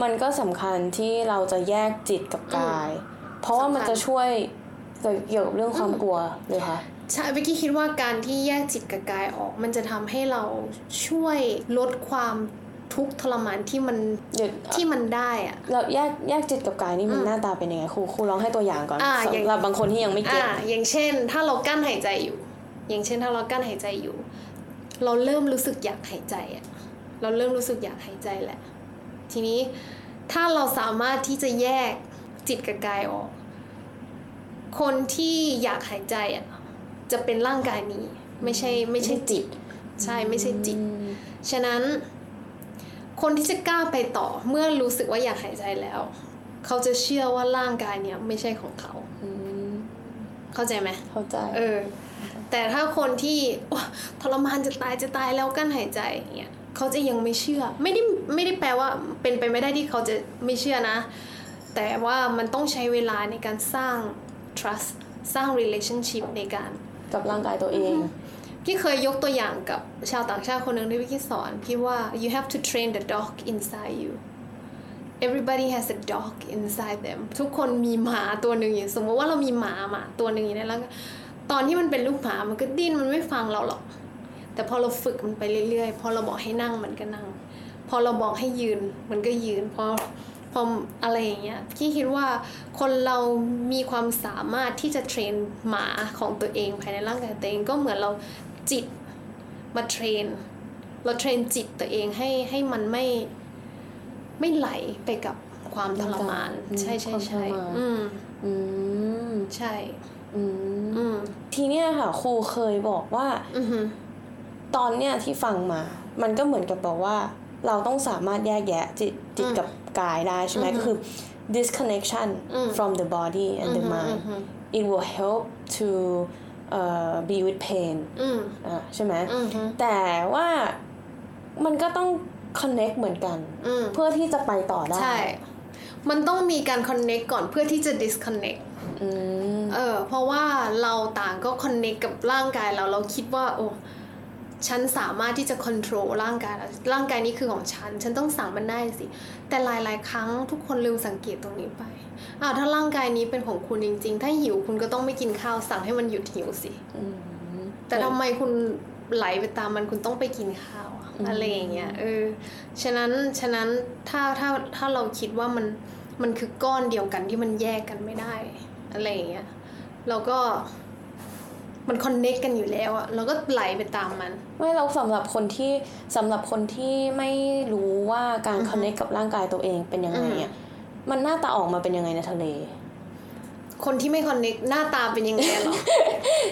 มันก็สำคัญที่เราจะแยกจิตกับกาย เพราะว่ามัน
สำคัญ
จะช่วยเกี่ยวกับเรื่องความกลัวเลยค่ะ
ใช่วิกกี้คิดว่าการที่แยกจิตกับกายออก มันจะทำให้เราช่วยลดความ ทุกข์ทรมานที่มัน
เดี๋ยว
ที่มันได้อะ
เราแยกแยกจิตกับกายนี่มันหน้าตาเป็นยังไงครูครูลองให้ตัวอย่างก่อน
อ่าอย่าง
สำหรับบางคนที่ยังไม่เก็ต
อ่าอย่างเช่น ถ้าเรากั้นหายใจอยู่ อย่างเช่นถ้าเรากั้นหายใจอยู่ เราเริ่มรู้สึกอยากหายใจอะเราเริ่มรู้สึกอยากหายใจแหละ ทีนี้ถ้าเราสามารถที่จะแยกจิตกับกายออก คนที่อยากหายใจอะจะเป็นร่างกายนี้ ไม่ใช่ไม่ใช่จิต ใช่ไม่ใช่จิต ฉะนั้น คนที่จะกล้าไปต่อเมื่อรู้สึกว่าอยากหายใจแล้ว เขาจะเชื่อว่าร่างกายเนี้ยไม่ใช่ของเขา
อืม
เข้าใจไหม
เข้าใจ
เออ แต่ถ้าคนที่โอ๊ยทรมานจะตายจะตายแล้วกั้นหายใจอย่างเงี้ยเขาจะยังไม่เชื่อ ไม่ได้ไม่ได้แปลว่าเป็นไปไม่ได้ที่เขาจะไม่เชื่อนะ แต่ว่ามันต้องใช้เวลาในการสร้าง trust สร้าง relationship ในการ
กับร่างกายตัวเอง
พี่เคยยกตัวอย่างกับชาวต่างชาติคนหนึ่งที่พี่สอนพี่ว่า you have to train the dog inside you everybody has a dog inside them ทุกคนมีหมาตัวหนึ่งอย่างสมมติว่าเรามีหมาหมาตัวหนึ่งอยู่ในร่างกายตอนที่มันเป็นลูกหมามันก็ดิ้นมันไม่ฟังเราหรอก แต่พอเราฝึกมันไปเรื่อยๆ พอเราบอกให้นั่งมันก็นั่ง พอเราบอกให้ยืนมันก็ยืน พอพออะไรอย่างเงี้ยพี่คิดว่าคนเรามีความสามารถที่จะเทรนหมาของตัวเองภายในร่างกายตัวเองก็เหมือนเรา จิตมาเทรน เราเทรนจิตตัวเองให้ให้มันไม่ไม่ไหลไปกับความทรมาน
อืม
ใช่ใช่ใช่
ความทรมาน
อืม
อืม
ใช่
อืม
อืม
ทีเนี้ยค่ะครูเคยบอกว่า
อือหือ
ตอนเนี้ยที่ฟังมา มันก็เหมือนกับบอกว่า เราต้องสามารถแยกแยะจิตจิตกับกายได้ใช่ไหมก็คือ disconnection
อืม
from the body and the
อือหือ
mind
อือหือ
it will help to uh, be with pain
อืม
อะใช่ไหม
อือหือ
แต่ว่ามันก็ต้อง connect เหมือนกัน
อืม
เพื่อที่จะไปต่อได้
ใช่ มันต้องมีการ connect ก่อนเพื่อที่จะ disconnect
อืม
เออเพราะว่าเราต่างก็ connect กับร่างกายเราเราคิดว่าโอ้ ฉันสามารถที่จะ control ร่างกายแล้วร่างกายนี้คือของฉัน ฉันต้องสั่งมันได้สิ แต่หลาย ๆ ครั้งทุกคนลืมสังเกตตรงนี้ไปอ้าวถ้าร่างกายนี้เป็นของคุณจริง ๆ ถ้าหิวคุณก็ต้องไม่กินข้าวสั่งให้มันหยุดหิวสิ
อืม
แต่ทำไมคุณไหลไปตามมันคุณต้องไปกินข้าวอะอะไรอย่างเงี้ยเออฉะนั้นฉะนั้นถ้าถ้าถ้าเราคิดว่ามันมันคือก้อนเดียวกันที่มันแยกกันไม่ได้อะไรอย่างเงี้ยเราก็ มันคอนเน็กกันอยู่แล้วอะเราก็ไหลไปตามมัน
ไม่เราสำหรับคนที่สำหรับคนที่ไม่รู้ว่าการ connect กับร่างกายตัวเองเป็นยังไงอะมันหน้าตาออกมาเป็นยังไงในทะเล
คนที่ไม่คอนเน็กหน้าตาเป็นยังไงหรอ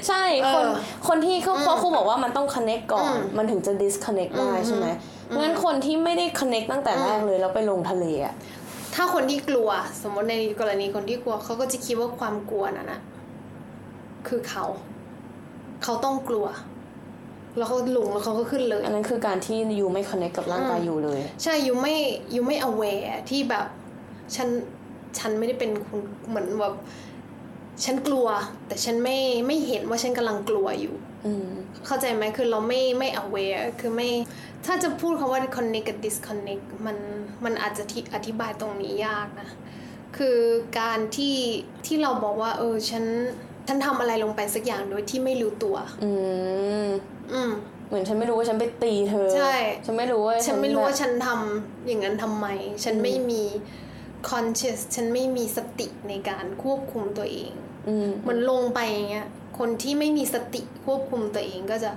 ใช่
เออ
คนคนที่เขาเขาครูบอกว่ามันต้อง connect ก่อน
อืม
มันถึงจะ disconnect ได้ใช่ไหมงั้นคนที่ไม่ได้ connect ตั้งแต่แรกเลยแล้วไปลงทะเลอะ
ถ้าคนที่กลัว สมมติในกรณีคนที่กลัวเขาก็จะคิดว่าความกลัวนั้นนะคือเขา เขาต้องกลัว แล้วเขาหลงแล้วเขาก็ขึ้นเลย
อันนั้นคือการที่ยูไม่ connect กับร่างกายอยู่เลย
ใช่ยูไม่ยูไม่ aware ที่แบบ ฉันฉันไม่ได้เป็นคนเหมือนแบบฉันกลัว แต่ฉันไม่ไม่เห็นว่าฉันกำลังกลัวอยู่
อืม
เข้าใจไหมคือเราไม่ไม่ aware คือไม่ ถ้าจะพูดคำว่า connect กับ disconnect มันมันอาจจะที่อธิบายตรงนี้ยากนะ คือการที่ที่เราบอกว่า เออ ฉัน ฉันทำอะไรลงไปสักอย่างโดยที่ไม่รู้ตัว
อืม
อืม
เหมือนฉันไม่รู้ว่าฉันไปตีเธอ
ใช่
ฉันไม่รู้ว่า
ฉันไม่รู้ว่า
แบบ
ฉันทำอย่างนั้นทำไม ฉันไม่มี conscious ฉันไม่มีสติในการควบคุมตัวเอง
อืม
เหมือนลงไปอย่างเงี้ย คนที่ไม่มีสติควบคุมตัวเองก็จะ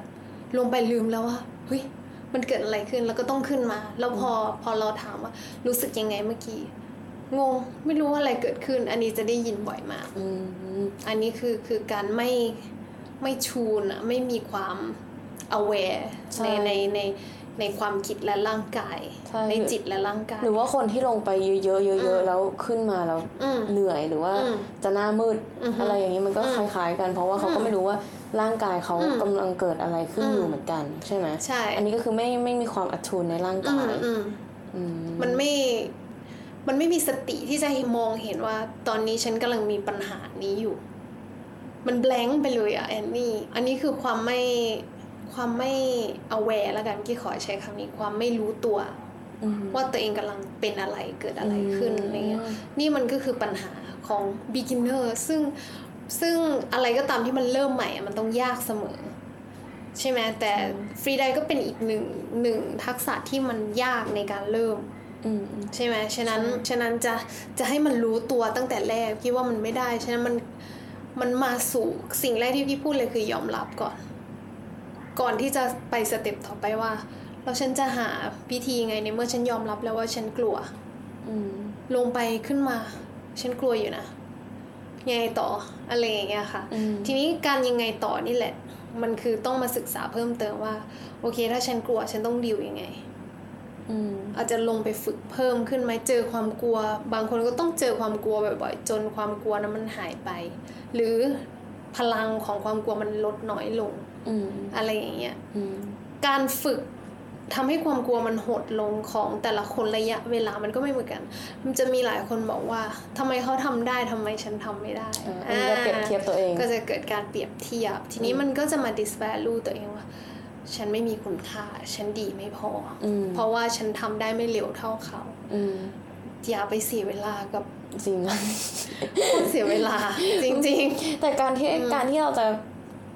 ลงไปลืมแล้วว่าเฮ้ยมันเกิดอะไรขึ้นแล้วก็ต้องขึ้นมา แล้วพอพอเราถามว่ารู้สึกยังไงเมื่อกี้ งงไม่รู้ว่าอะไรเกิดขึ้น อันนี้จะได้ยินบ่อยมาก
อืม
อันนี้คือคือการไม่ไม่ชูนอะไม่มีความ aware
ใช่
ในในในในความคิดและร่างกาย
ใช่
ในจิตและร่างกาย
หรือว่าคนที่ลงไปเยอะๆเยอะๆแล้วขึ้นมาแล้ว
อืม
เหนื่อยหรือว่า
อืม
จะหน้ามืด
อือฮึ
อะไรอย่างนี้มันก็
อื
ค
ม
ล้ายๆกัน เพราะว่าเขาก็
อืม
ไม่รู้ว่าร่างกายเขา
อืม
กำลังเกิดอะไรขึ้น
อืม
อยู่เหมือนกัน ใช่ไหม
ใช่
อันนี้ก็คือไม่ไม่มีความอัตทูนในร่าง
อื
กามย
อืม
อืม
มันไม่ มันไม่มีสติที่จะมองเห็นว่าตอนนี้ฉันกำลังมีปัญหานี้อยู่ มันแบงค์ไปเลยอะแอนนี่ อันนี้คือความไม่ความไม่ aware แล้วกันที่ขอใช้คำนี้ความไม่รู้ตัว
อืม
ว่าตัวเองกำลังเป็นอะไรเกิดอะไรขึ้น
อืม
อะไรเงี้ยนี่มันก็คือปัญหาของ beginner ซึ่งซึ่งอะไรก็ตามที่มันเริ่มใหม่อะมันต้องยากเสมอ ใช่ไหมแต่ฟรีไดก็เป็นอีกหนึ่งหนึ่งทักษะที่มันยากในการเริ่ม
อืม
ใช่ไหมฉะนั้นฉะนั้นจะจะให้มันรู้ตัวตั้งแต่แรกพี่ว่ามันไม่ได้ ฉะนั้นมันมันมาสู่สิ่งแรกที่พี่พูดเลยคือยอมรับก่อน ก่อนที่จะไปสเต็ปต่อไปว่าแล้วฉันจะหาวิธีไงในเมื่อฉันยอมรับแล้วว่าฉันกลัว
อืม
ลงไปขึ้นมา ฉันกลัวอยู่นะยังไงต่ออะไรอย่างเงี้ยค่ะ
อืม
ทีนี้การยังไงต่อนี่แหละ มันคือต้องมาศึกษาเพิ่มเติมว่า โอเค ถ้าฉันกลัวฉันต้องดิวยังไง
อืม
อาจจะลงไปฝึกเพิ่มขึ้นไหมเจอความกลัว บางคนก็ต้องเจอความกลัวบ่อยๆ จนความกลัวนั้นมันหายไป หรือพลังของความกลัวมันลดน้อยลง
อืม
อะไรอย่างเงี้ย
อืม
การฝึกทำให้ความกลัวมันหดลงของแต่ละคนระยะเวลามันก็ไม่เหมือนกัน มันจะมีหลายคนบอกว่าทำไมเขาทำได้ทำไมฉันทำไม่ได้
อ่าอันนี้ก็เปรียบเทียบตัวเอง
ก็จะเกิดการเปรียบเทียบ ทีนี้มันก็จะมา disvalue ตัวเองว่า ฉันไม่มีคุณค่า ฉันดีไม่พออ
อืม
เพราะว่าฉันทำได้ไม่เร็วเท่าเขา
อืม
อย่าไปเสียเวลากับ
จริง
คนเสียเวลา จริง
แต่การที่การที่เราจะ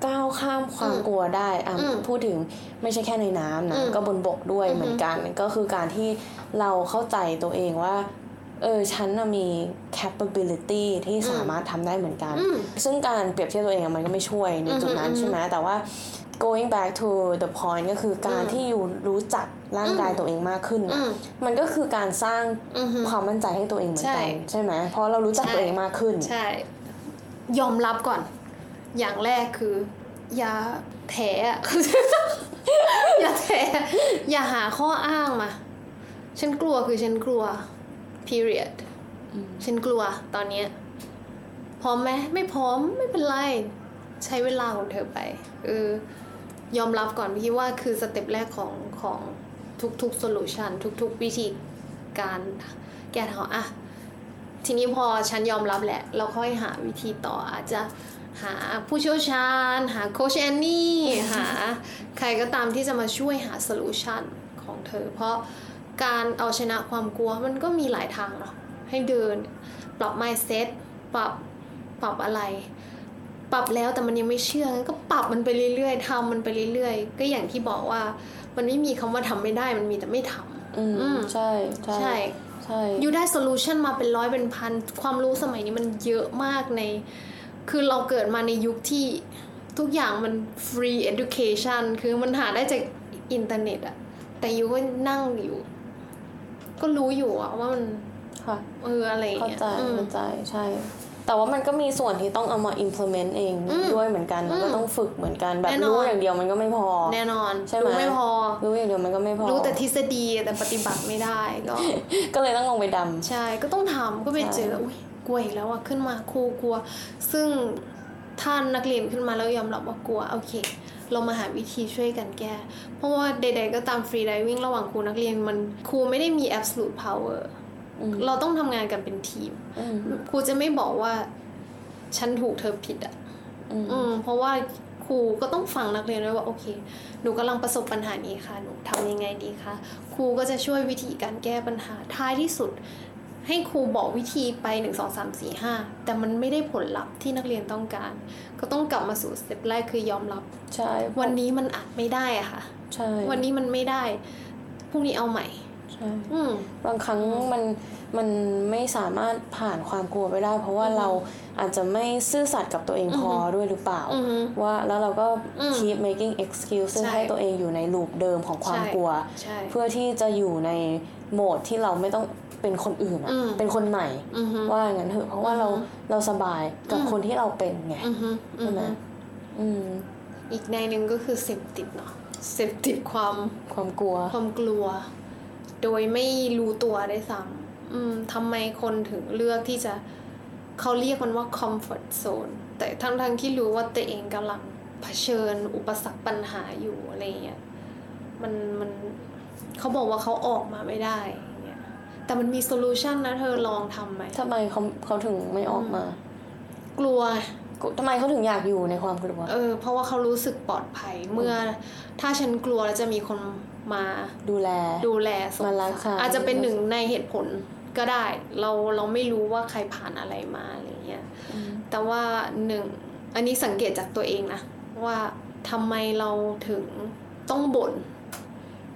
ก้าวข้ามความ
อืม
กลัวได้อะ
อืม
พูดถึงไม่ใช่แค่ในน้ำนะ
อืม
ก็บนบกด้วย
อือฮึ
เหมือนกันก็คือการที่เราเข้าใจตัวเองว่าเออฉันน่ะมี capability ที่สามารถทำได้เหมือนกัน
อืม
ซึ่งการเปรียบเทียบตัวเองอะมันก็ไม่ช่วยในจุดนั้น
อือฮึ
ใช่ไหมแต่ว่า going back to the point ก็คือการ
อืม
ที่อยู่รู้จักร่างกายตัวเองมากขึ้น
ๆ
อะ
อืม
มันก็คือการสร้าง
อือฮึ
ความมั่นใจให้ตัวเองเหมือนกัน
ใช่
ใช่ไหมเพราะเรารู้จัก
ใช่
ตัวเองมากขึ้น
ใช่ ยอมรับก่อน อย่างแรกคือ อย่าแถอะอย่าแถอย่าหาข้ออ้างมา ฉันกลัวคือฉันกลัว period ฉันกลัวตอนเนี้ยพร้อมไหมไม่พร้อมไม่เป็นไร ใช้เวลาของเธอไปเออ ยอมรับก่อนพี่ว่าคือสเต็ปแรกของของทุกๆ solution ทุกๆ วิธีการแก้ปัญหาอะทีนี้พอฉันยอมรับแหละ เราค่อยหาวิธีต่ออาจจะหาผู้เชี่ยวชาญ หาโค้ชแอนนี่หาใครก็ตามที่จะมาช่วยหา solution ของเธอ เพราะการเอาชนะความกลัวมันก็มีหลายทางเนาะให้เดิน ปรับ mindset ปรับปรับอะไร ปรับแล้วแต่มันยังไม่เชื่องั้นก็ปรับมันไปเรื่อยๆทำมันไปเรื่อยๆ ก็อย่างที่บอกว่า มันไม่มีคำว่าทำไม่ได้มันมีแต่ไม่ทำ
อืม
อืม
ใช่ใช่
ใช่
ใช่
you ได้ solution มาเป็นร้อยเป็นพันความรู้สมัยนี้มันเยอะมากใน คือเราเกิดมาในยุคที่ทุกอย่างมัน free education คือมันหาได้จากอินเทอร์เน็ตอะแต่ you ก็นั่งอยู่ ก็รู้อยู่อะว่ามัน
ค่ะ
เอออะไรอย่าง
เข้า
เงี้ย
ใจ
อืม
เข้าใจใช่ แต่ว่ามันก็มีส่วนที่ต้องเอามา implement เอง
อืม
ด้วยเหมือนกันแล้วก็
อืม
ต้องฝึกเหมือนกันแบบ
แน่นอน
รู้อย่างเดียวมันก็ไม่พอ
แน่นอน
ใช่ไหม
รู้ไม่พอ
รู้อย่างเดียวมันก็ไม่พอ
รู้แต่ทฤษฎีแต่ปฏิบัติไม่ได้ก็
ก็เลยต้องลงไปด
ใช่ก็ต้องทำก็ไปเจอ
ใช่
อุ้ยกลัวอีกแล้วอะขึ้นมาครูกลัว ซึ่งท่านนักเรียนขึ้นมาแล้วยอมรับว่ากลัวโอเค เรามาหาวิธีช่วยกันแก้ เพราะว่าใด ๆ ก็ตามฟรีไดวิ่งระหว่างครูนักเรียนมันครูไม่ได้มี absolute power ำ
อืม
เราต้องทำงานกันเป็นทีม
อืม
ครูจะไม่บอกว่า ฉันถูกเธอผิดอะ
อืม
อืมเพราะว่าครูก็ต้องฟังนักเรียนด้วยว่าโอเค หนูกำลังประสบปัญหานี้ค่ะ หนูทำยังไงดีคะครูก็จะช่วยวิธีการแก้ปัญหาท้ายที่สุด ให้ครูบอกวิธีไปหนึ่งสองสามสี่ห้าแต่มันไม่ได้ผลลัพธ์ที่นักเรียนต้องการ ก็ต้องกลับมาสู่สเต็ปแรกคือยอมรับ
ใช่
วันนี้มันอาจไม่ได้อะค่ะ
ใช่
วันนี้มันไม่ได้พรุ่งนี้เอาใหม่
ใช่
อืม
บางครั้งมันมันไม่สามารถผ่านความกลัวไปได้ เพราะว่าเราอาจจะไม่ซื่อสัตย์กับตัวเองพอด้วยหรือเปล่า
อือฮึ
ว่าแล้วเราก็
อืม
keep making excuses
ใช่
ให้ตัวเองอยู่ในลูปเดิมของความ
ใช่
กลัว
ใช่
เพื่อที่จะอยู่ในโหมดที่เราไม่ต้องเป็นคนอื่นอะ
อืม
เป็นคนใหม่
อือฮึ
ว่าอย่างนั้นเถอะเพราะว่าเราเราสบายกับคนที่เราเป็นไง
อือฮึอื
ใช่
อ
ไหม
ฮึ
อืม
อีกในหนึ่งก็คือเสพติดเนาะเสพติดความ
ความกลัว
ความกลัว โดยไม่รู้ตัวได้วยซ้ำอืมทำไมคนถึงเลือกที่จะเขาเรียกมันว่า comfort zone แต่ทั้งทั้งๆที่รู้ว่าตัวเองกำลังเผชิญอุปสรรคปัญหาอยู่อะไรเงี้ยมันมันเขาบอกว่าเขาออกมาไม่ได้อย่างเงี้ยแต่มันมีโซลูชันนะเธอลองทำไหม
ทำไมเขาเขาถึงไม่ออกมา
กลัว
ทำไมเขาถึงอยากอยู่ในความกลัว
เออ เพราะว่าเขารู้สึกปลอดภัยเมื่อ ถ้าฉันกลัวแล้วจะมีคน มา
ดูแล
ดูแลสง
มารัก
สาร
ษา
อาจจะเป็นหนึ่งในเหตุผลก็ได้ เราเราไม่รู้ว่าใครผ่านอะไรมาอะไรเงี้ยแต่ว่าหนึ่งอันนี้สังเกตจากตัวเองนะว่าทำไมเราถึงต้องบ่น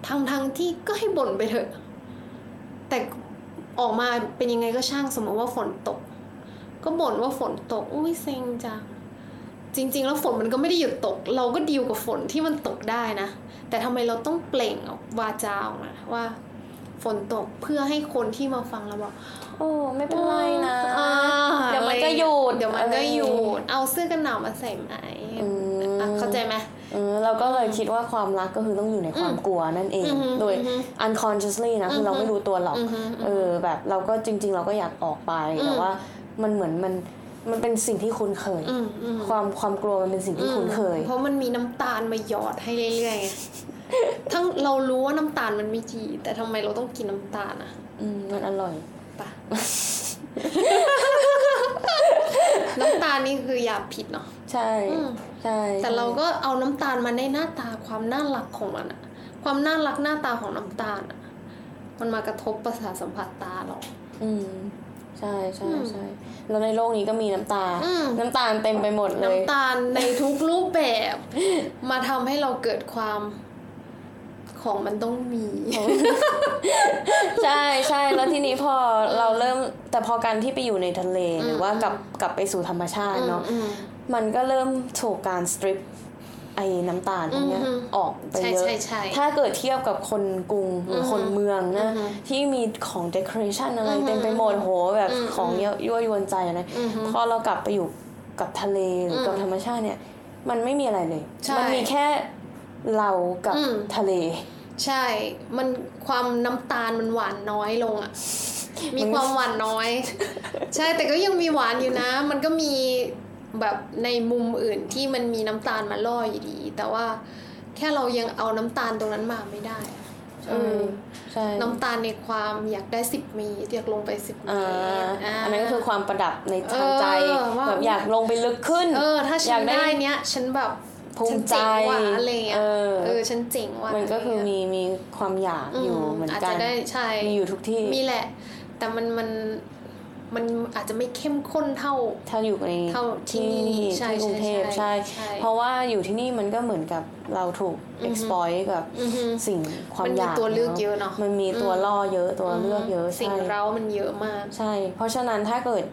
ทั้งทั้งที่ก็ให้บ่นไปเถอะ แต่ออกมาเป็นยังไงก็ช่างสมมติว่าฝนตก ก็บ่นว่าฝนตก อุ้ยเซ็งจัง จริง ๆ แล้วฝนมันก็ไม่ได้หยุดตก เราก็ดีลกับฝนที่มันตกได้นะ แต่ทำไมเราต้องเปล่งออกวาจาออกมาว่า ฝนตกเพื่อให้คนที่มาฟังเราบอก
โอ้ไม่เป็นไรนะ
อ่า
เดี๋ยวมันก็หยุด
เดี๋ยวมันก็
อะไร
หยุดเอาเสื้อกันหนาวมาใส่ไหม
อืม
อะเข้าใจไหม
เออเราก็เลยคิดว่าความรักก็คือต้องอยู่ในความกลัวนั่นเอง
อือฮึ
โดย
อือฮึ
unconsciously นะคือเราไม่รู้ตัวหรอก
อือฮึ
เออแบบเราก็จริง ๆ เราก็อยากออกไป
อืม
แต่ว่ามันเหมือนมัน มันเป็นสิ่งที่คุ้นเคย
อืมอืม
ความความกลัวมันเป็นสิ่งที่คุ้นเคย
เพราะมันมีน้ำตาลมาหยอดให้เรื่อยๆไงทั้งเรารู้ว่าน้ำตาลมันไม่ดี แต่ทำไมเราต้องกินน้ำตาลอะ
อืมมันอร่อย
ปะน้ำตาลนี่คือยาผิดเนาะ
ใช่
อืม
ใช่
แต่เราก็เอาน้ำตาลมาในหน้าตาความน่ารักของมันอะความน่ารักหน้าตาของน้ำตาลอะมันมากระทบประสาทสัมผัสตาเรา
อืมใช่ใช่
อืม
ใช่ แล้วในโลกนี้ก็มีน้ำตา
อืม
น้ำตาลเต็มไปหมดเลย
น้ำตาลในทุกรูปแบบ มาทำให้เราเกิดความของมันต้องมี
ใช่ใช่แล้วทีนี้พอเราเริ่มแต่พอการที่ไปอยู่ในทะเลหรือว่ากลับกลับไปสู่ธรรมชาติเนาะ
อืม
มันก็เริ่มถูกการสตริป ไอ้น้ำตาลพวกเนี้ย
อือฮึ
ออกไป
ใช่
เยอะ
ใช่ใช่
ถ้าเกิดเทียบกับคนกรุงหรืออ
อฮึ
คนเมืองนะ
อือฮึ
ที่มีของ decoration อะไร
อือฮึ
เต็มไปหมดโหแบบ
อืม
ของเยอะยั่วยวนใจอะไร
อือฮึ
พอเรากลับไปอยู่กับทะเลหรือกับ
อืม
ธรรมชาติเนี่ย มันไม่มีอะไรเลย
ใช่
มัมีแค่เรากับ
อืม
ทะเล
ใช่ มันความน้ำตาลมันหวานน้อยลงอะมี
มัน
ความหวานน้อย ใช่แต่ก็ยังมีหวานอยู่นะ มันก็มี แบบในมุมอื่นที่มันมีน้ำตาลมาล่ออยู่ดี แต่ว่าแค่เรายังเอาน้ำตาลตรงนั้นมาไม่ได้อะเออ
ใช่
น้ำตาลในความอยากได้สิบเมตรอยากลงไปสิบเม
อ่า
ตรอ่า
อันนั้นก็คือความประดับในทางใจ
เออว่า
แบบอยากลงไปลึกขึ้น
เออ ถ้า
อ
ฉั
ยานกได้
ได้เนี้ย ฉันแบบ
ภู
ฉั
มิ
น
ใจ
เจ๋งว่ะอะไรเงี้ย
เออ
เออฉันเจ๋งว่ะ
มันก็คือ
อะไร
มี
เงี้ย
มีความอยากอยู่เหมือน
อาจ
กั
จะ
น
ได้ใช่
มีอยู่ทุกที่
มีแหละ แต่มันมัน มันอาจจะไม่เข้มข้นเท่า
ถ้าอยู่ใน
เท่าที่
ที่
นี่ใช่
ที่กรุงเทพ
ใช่
ใช่
ใช่
เพราะว่าอยู่ที่นี่มันก็เหมือนกับเราถูก exploit กับ
อือฮึ
สิ่งความ
มันมี
อยาก
ตัวเลือกเยอะเนอะ
มันมีตัวล่อเยอะตัวเลือกเยอะ
สิ่ง
ใช่
เร้ามันเยอะมาก
ใช่ เพราะฉะนั้นถ้าเกิด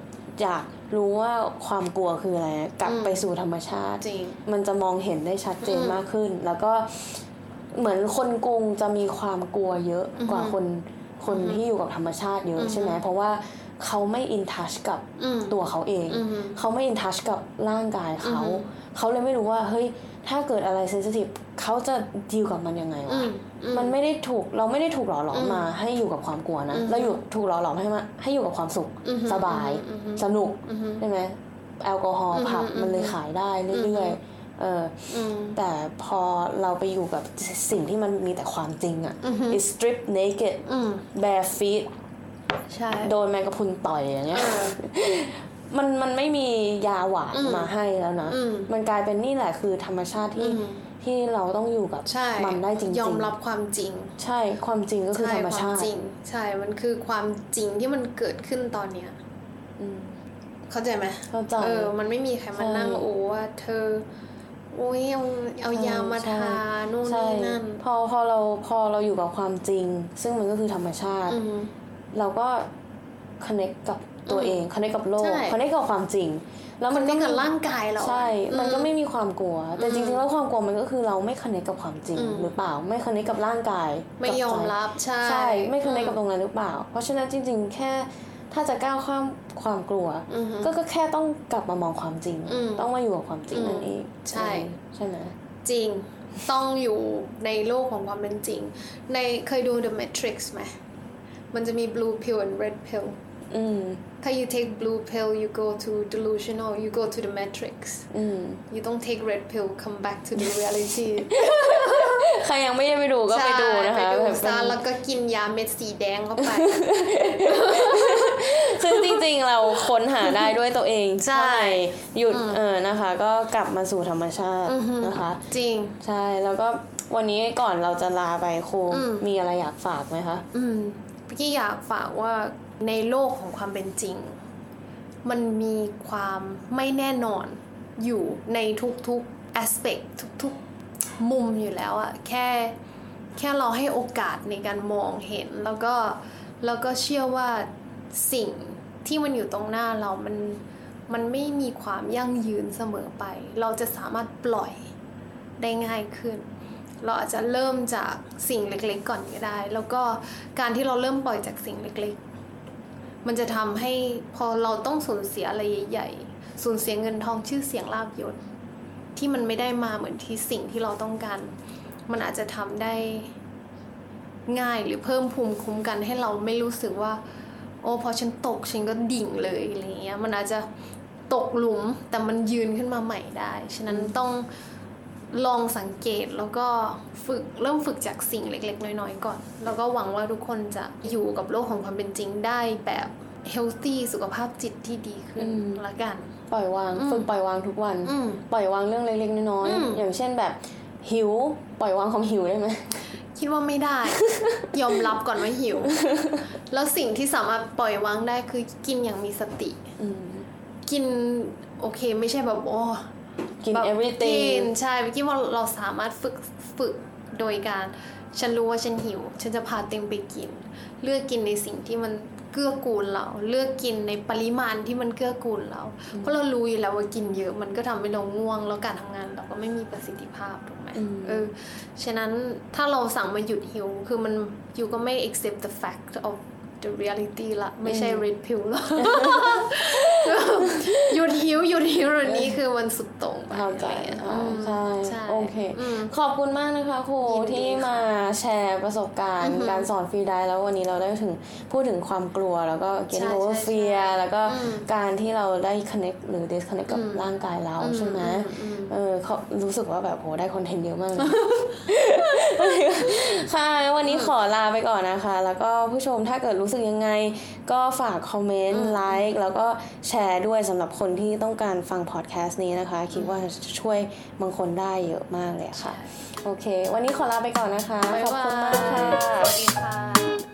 อยากรู้ว่าความกลัวคืออะไรกลับ
อืม
ไปสู่ธรรมชาติ
จริง
มันจะมองเห็นได้ชัดเจน
อืม
มากขึ้น แล้วก็เหมือนคนกรุงจะมีความกลัวเยอะ
อือฮึ
กว่าคนคนที่อยู่กับธรรมชาติเยอะ
อือฮึ
ใช่ไหมเพราะว่า เขาไม่อินทัชกับ
อืม
ตัวเขาเอง
อือฮึ
เขาไม่อินทัชกับร่างกายเขา
อือฮึ
เขาเลยไม่รู้ว่าเฮ้ยถ้าเกิดอะไรเซนซิทีฟเขาจะดีลกับมันยังไง
อื
วะ
มอื
มันไม่ได้ถูกเราไม่ได้ถูกหล่อหลอม
อืม
มาให้อยู่กับความกลัวนะ
อือฮึ
เราอยู่ถูกหล่อหลอมให้มาให้อยู่กับความสุข
อือฮึ
สบาย
อือฮึ
สนุก
อือฮึ
ใช่ไหมแอลกอฮอล์
อือฮึ
ผับมันเลย
อือฮึ
ขายได้เรื่อยๆเออ
อืม
แต่พอเราไปอยู่กับสิ่งที่มันมีแต่ความจริงอะ
อือฮึ
is strip naked
อืม
bare feet
ใช่
โดนแมงกะพรุนต่อยอย่างเงี้ย
เออ
มันมันไม่มียาหวาน
อืม
มาให้แล้วนะ
อืม
มันกลายเป็นนี่แหละคือธรรมชาติที่
อืม
ที่เราต้องอยู่กับ
ใช่
มันได้จริงๆ
ยอมรับความจริง
ใช่ความจริงก็คือ
ใช่
ธรรม
ควา
ชามติ
จริง ใช่มันคือความจริงที่มันเกิดขึ้นตอนเนี้ย
อืม
เข้าใจไหม
เข้าใจ
เออ มันไม่มีใครมา
ใช่
นั่งโอ้ว่าเธอโอ้ยเอาเอายามา
ใช่
ทานู่น
ใช่
นี่นั่น
พอพอเราพอเราอยู่กับความจริง ซึ่งมันก็คือธรรมชาติ
อืม
เราก็ connect กับตัวเอง connect กับโลก
ใช่
connect กับความจริง แล้ว
มั
มันน
ก็
ก็
กับ
มี
ร่างกายเราอะ
ใช่ มันก็
อื
ไม่มีความกลัว แต่จ
อื
ริ
ม
งๆแล้วความกลัวมันก็คือเราไม่ connect กับความจริง
อืม
หรือเปล่า ไม่ connect กับร่างกาย
ไม่ยอม
กับใจ
รับใช่
ใช่ไม่ connect กับต
อื
รงนั้นหรือเปล่า เพราะฉะนั้นจริง ๆ แค่ถ้าจะก้าวข้ามความกลัว
อือฮึ
ก็ก็แค่ต้องกลับมามองความจริง
อืม
ต้องมาอยู่กับความจริง
อืม
นั่นเอง
ใช่
ใช่ไหม
จริงต้องอยู่ในโลกของความเป็นจริง ในเคยดู The Matrix ไหม มันจะมี blue pill and red pill
อืม
ถ้า you take blue pill you go to delusional you go to the matrix
อืม
you don't take red pill come back to the reality
ใครยังไม่ได้ไปดูก็ไปดูนะคะ
ใช่ไปดู
แบบเป็
ซะ
น
แล้วก็กินยาเม็ดสีแดงเข้าไป
ซึ่งจริงๆเราค้นหาได้ด้วยตัวเอง
ใช่
หยุดเออนะคะ ก็กลับมาสู่ธรรมชาติ
อือฮึ
นะคะ
จริง
ใช่แล้วก็วันนี้ก่อนเราจะลาไปครู
อืม
มีอะไรอยากฝากไหมคะ
อืม พี่อยากฝากว่าในโลกของความเป็นจริง มันมีความไม่แน่นอนอยู่ในทุกๆ aspect ทุกๆ มุมอยู่แล้วอะแค่แค่เราให้โอกาสในการมองเห็น แล้วก็แล้วก็เชื่อว่าสิ่งที่มันอยู่ตรงหน้าเรา มันมันไม่มีความยั่งยืนเสมอไป เราจะสามารถปล่อยได้ง่ายขึ้น เราอาจจะเริ่มจากสิ่งเล็กๆ ก่อนก็ได้ แล้วก็การที่เราเริ่มปล่อยจากสิ่งเล็กๆ มันจะทำให้พอเราต้องสูญเสียอะไรใหญ่ๆ สูญเสียเงินทองชื่อเสียงลาบยศที่มันไม่ได้มาเหมือนที่สิ่งที่เราต้องการ มันอาจจะทำได้ง่ายหรือเพิ่มภูมิคุ้มกันให้เราไม่รู้สึกว่า โอ้พอฉันตกฉันก็ดิ่งเลยอะไรเงี้ยมันอาจจะตกหลุมแต่มันยืนขึ้นมาใหม่ได้ ฉะนั้นต้อง ลองสังเกตแล้วก็ฝึกเริ่มฝึกจากสิ่งเล็ก ๆ น้อย ๆ ก่อน แล้วก็หวังว่าทุกคนจะอยู่กับโลกของความเป็นจริงได้แบบเฮลตี้สุขภาพจิตที่ดีขึ้น
อืม
ละกัน
ปล่อยวาง
อืม
ฝึกปล่อยวางทุกวัน
อืม
ปล่อยวางเรื่องเล็กๆน้อย
อืม
ๆอย่างเช่นแบบหิว ปล่อยวางความหิวได้ไหม
คิดว่าไม่ได้ ยอมรับก่อนว่าหิว แล้วสิ่งที่สามารถปล่อยวางได้คือกินอย่างมีสติ
อืม
กินโอเค ไม่ใช่แบบโอ้
กิน
แบบ
everything
กินใช่พี่คิดว่าเราสามารถฝึกฝึกโดยการ ฉันรู้ว่าฉันหิว ฉันจะพาเต็งไปกิน เลือกกินในสิ่งที่มันเกื้อกูลเรา เลือกกินในปริมาณที่มันเกื้อกูลเรา เพราะเรารู้อยู่แล้วว่ากินเยอะ มันก็ทำให้เราง่วง แล้วการทำงานเราก็ไม่มีประสิทธิภาพถูกไหม
อืม
เออฉะนั้นถ้าเราสั่งมาหยุดหิว คือมันอยู่ก็ไม่ accept the fact of the reality ละไม่ใช่ red pill ละหยุดหิวหยุดหิวแบบนี้คือมันสุดโต่งไป
เข้าใจ
อะไรเงี้ย
ค่ะ
อืม
ใช่
ใช่
โอเค
อืม
ขอบคุณมากนะคะครู
ยินดี
ที่มาแชร์ประสบการณ์
อือฮึ
การสอน freedive แล้ววันนี้เราได้ถึงพูดถึงความกลัวแล้วก็
ใช่
getting over
ใช่
fear แล้วก็
อืม
การที่เราได้ connect หรือ disconnect กับ
อืม
ร่างกายเรา
อืม
ใช่ไหม
อืมอืม
เออเขารู้สึกว่าแบบโหได้ content เยอะมากเลยค่ะ วันนี้ขอลาไปก่อนนะคะ แล้วก็ผู้ชมถ้าเกิดรู้สึกยังไง ก็ฝากคอมเมนต์ไลค์แล้วก็แชร์ด้วยสำหรับคนที่ต้องการฟังพอดแคสต์นี้นะคะ คิดว่าจะช่วยบางคนได้เยอะมากเลยค่ะ โอเค วันนี้ขอลาไปก่อนนะคะ
บ๊าย
ขอบ
บา
คุณมากค่ะ
ยสวัสดีค่ะ